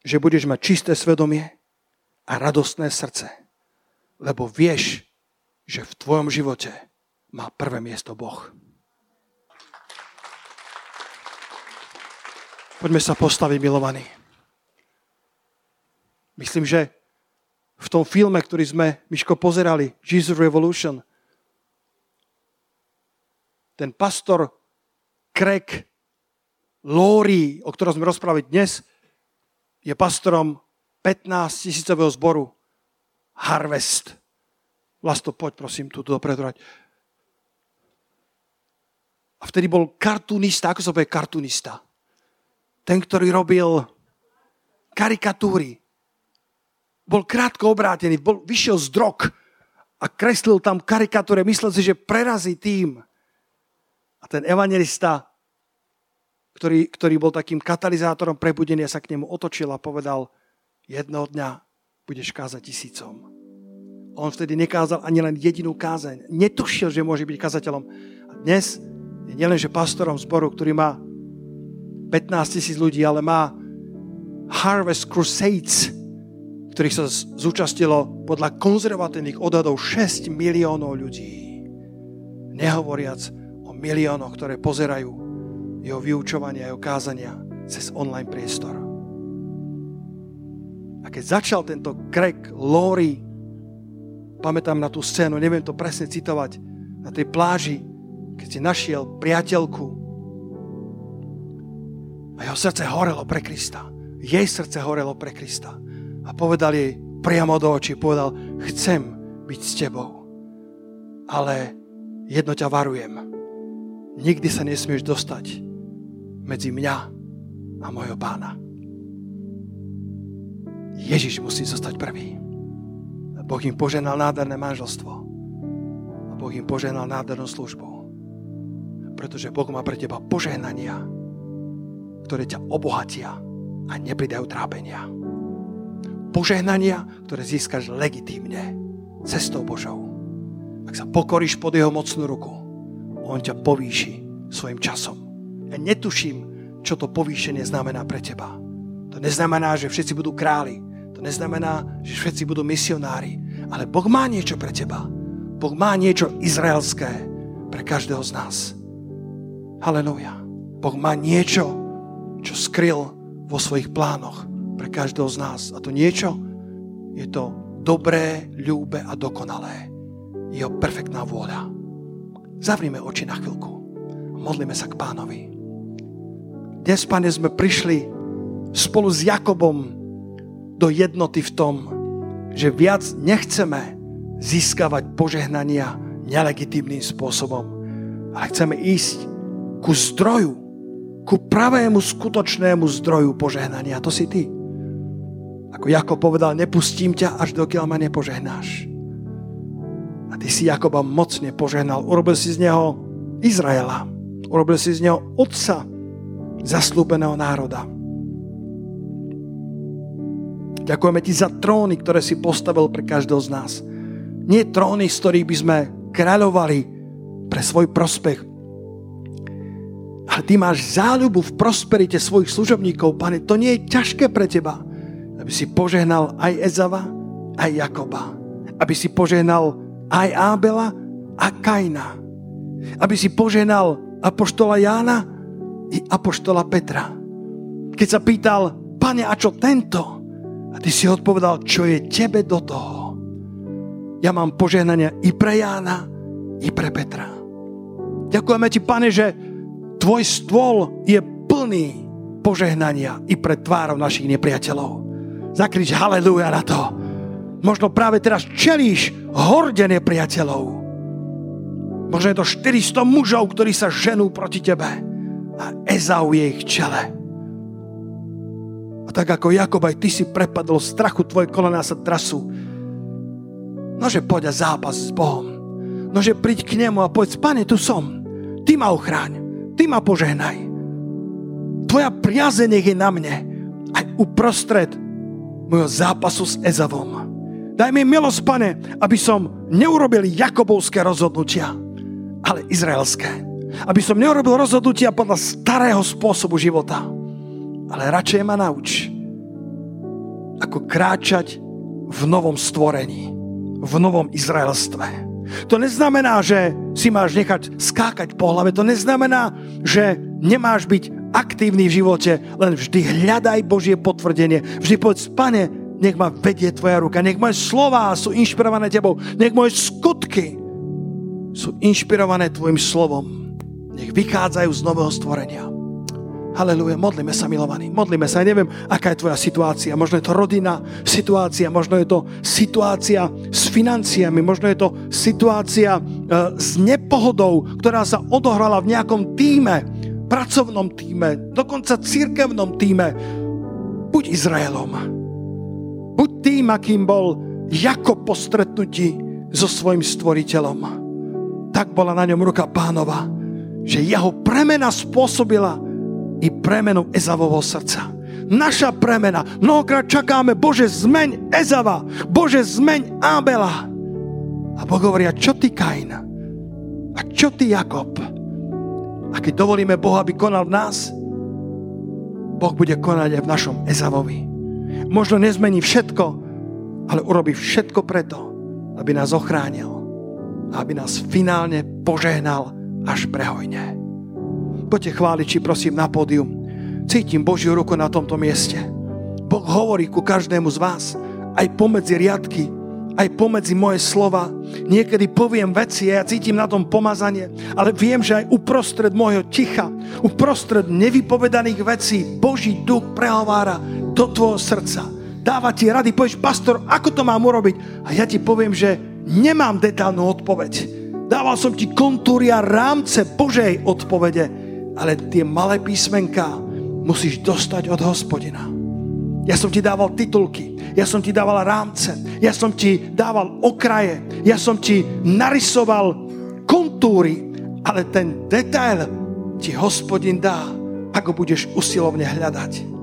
že budeš mať čisté svedomie a radostné srdce, lebo vieš, že v tvojom živote má prvé miesto Boh. Poďme sa postaviť, milovaní. Myslím, že v tom filme, ktorý sme, Miško, pozerali, Jesus Revolution, ten pastor Craig Lori, o ktorom sme rozprávali dnes, je pastorom 15 tisícového zboru Harvest. Vlasto, poď prosím tu dopredu. A vtedy bol kartunista, ako sa povie kartunista? Ten, ktorý robil karikatúry, bol krátko obrátený, bol, vyšiel z drog a kreslil tam karikatúre, myslel si, že prerazí tým. A ten evangelista, ktorý, ktorý bol takým katalizátorom prebudenia, sa k nemu otočil a povedal, jedného dňa budeš kázať tisícom. On vtedy nekázal ani len jedinú kázeň. Netušil, že môže byť kazateľom. A dnes je nielenže pastorom zboru, ktorý má 15 tisíc ľudí, ale má Harvest Crusades, ktorých sa zúčastilo podľa konzervatívnych odhadov 6 miliónov ľudí. Nehovoriac o miliónoch, ktoré pozerajú jeho vyučovania jeho kázania cez online priestor. A keď začal tento Craig Lori, pamätám na tú scénu, neviem to presne citovať, na tej pláži, keď si našiel priateľku a jeho srdce horelo pre Krista. Jej srdce horelo pre Krista a povedal jej priamo do očí, povedal, chcem byť s tebou, ale jedno ťa varujem. Nikdy sa nesmieš dostať medzi mňa a mojho pána. Ježiš musí zostať prvý. Boh im poženal nádherné manželstvo. A Boh im poženal nádhernú službu. Pretože Boh má pre teba požehnania, ktoré ťa obohatia a nepridajú trápenia. Požehnania, ktoré získaš legitímne cestou Božou. Ak sa pokoríš pod jeho mocnú ruku, on ťa povýši svojim časom. Ja netuším, čo to povýšenie znamená pre teba. To neznamená, že všetci budú králi. To neznamená, že všetci budú misionári. Ale Boh má niečo pre teba. Boh má niečo izraelské pre každého z nás. Halelúja. Boh má niečo, čo skryl vo svojich plánoch pre každého z nás. A to niečo je to dobré, ľúbe a dokonalé. Jeho perfektná vôľa. Zavrime oči na chvíľku. Modlíme sa k pánovi. Dnes, pane, sme prišli spolu s Jakobom do jednoty v tom, že viac nechceme získavať požehnania nelegitímnym spôsobom, ale chceme ísť ku zdroju, ku pravému skutočnému zdroju požehnania. To si ty. Ako Jakob povedal, nepustím ťa, až dokiaľ ma nepožehnáš. A ty si Jakoba mocne požehnal. Urobil si z neho Izraela. Urobil si z neho otca zaslúbeného národa. Ďakujeme ti za tróny, ktoré si postavil pre každého z nás. Nie tróny, z ktorých by sme kráľovali pre svoj prospech. Ale ty máš záľubu v prosperite svojich služobníkov, pane. To nie je ťažké pre teba, aby si požehnal aj Ezava, aj Jakoba. Aby si požehnal aj Ábela a Kaina. Aby si požehnal apoštola Jána i apoštola Petra. Keď sa pýtal, pane, a čo tento? A ty si odpovedal, čo je tebe do toho. Ja mám požehnania i pre Jána, i pre Petra. Ďakujeme ti, pane, že tvoj stôl je plný požehnania i pre tvárov našich nepriateľov. Zakrič haleluja na to. Možno práve teraz čelíš horde nepriateľov. Možno je to 400 mužov, ktorí sa ženú proti tebe. A Ezau je ich čele. A tak ako Jakob, aj ty si prepadol strachu, tvoje kolená sa trasú. Nože poď a zápas s Bohom. Nože príď k nemu a povedz, pane, tu som. Ty ma ochráň. Ty ma požehnaj. Tvoja priaze nech je na mne. Aj uprostred môjho zápasu s Ezavom. Daj mi milosť, pane, aby som neurobil Jakobovské rozhodnutia, ale izraelské. Aby som neurobil rozhodnutia podľa starého spôsobu života ale radšej ma nauč, ako kráčať v novom stvorení, v novom Izraelstve. To neznamená, že si máš nechať skákať po hlave. To neznamená, že nemáš byť aktívny v živote, len vždy hľadaj Božie potvrdenie. Vždy povedz, pane, nech ma vedie tvoja ruka, nech moje slová sú inšpirované tebou, nech moje skutky sú inšpirované tvojim slovom. Nech vychádzajú z nového stvorenia. Haleluja, modlíme sa, milovaní. Modlíme sa. Ja neviem, aká je tvoja situácia. Možno je to rodina situácia, možno je to situácia s financiami, možno je to situácia e, s nepohodou, ktorá sa odohrala v nejakom týme, pracovnom týme, dokonca církevnom týme. Buď Izraelom. Buď tým, akým bol Jakob po stretnutí so svojim stvoriteľom. Tak bola na ňom ruka pánova, že jeho premena spôsobila i premenu Ezavovho srdca. Naša premena. Mnohokrát čakáme, Bože, zmeň Ezava. Bože, zmeň Ábela. A Boh hovorí, a čo ty, Kain? A čo ty, Jakob? A keď dovolíme Boha, aby konal v nás, Boh bude konať aj v našom Ezavovi. Možno nezmení všetko, ale urobí všetko preto, aby nás ochránil a aby nás finálne požehnal až prehojne. Poďte chváliči, prosím, na pódium. Cítim Božiu ruku na tomto mieste. Boh hovorí ku každému z vás, aj pomedzi riadky, aj pomedzi moje slova. Niekedy poviem veci a ja cítim na tom pomazanie, ale viem, že aj uprostred môjho ticha, uprostred nevypovedaných vecí Boží duch prehovára do tvojho srdca. Dáva ti rady, povieš, pastor, ako to mám urobiť? A ja ti poviem, že nemám detálnu odpoveď. Dával som ti kontúry a rámce Božej odpovede, ale tie malé písmenka musíš dostať od hospodina. Ja som ti dával titulky, ja som ti dával rámce, ja som ti dával okraje, ja som ti narysoval kontúry, ale ten detail ti hospodin dá, ako budeš usilovne hľadať.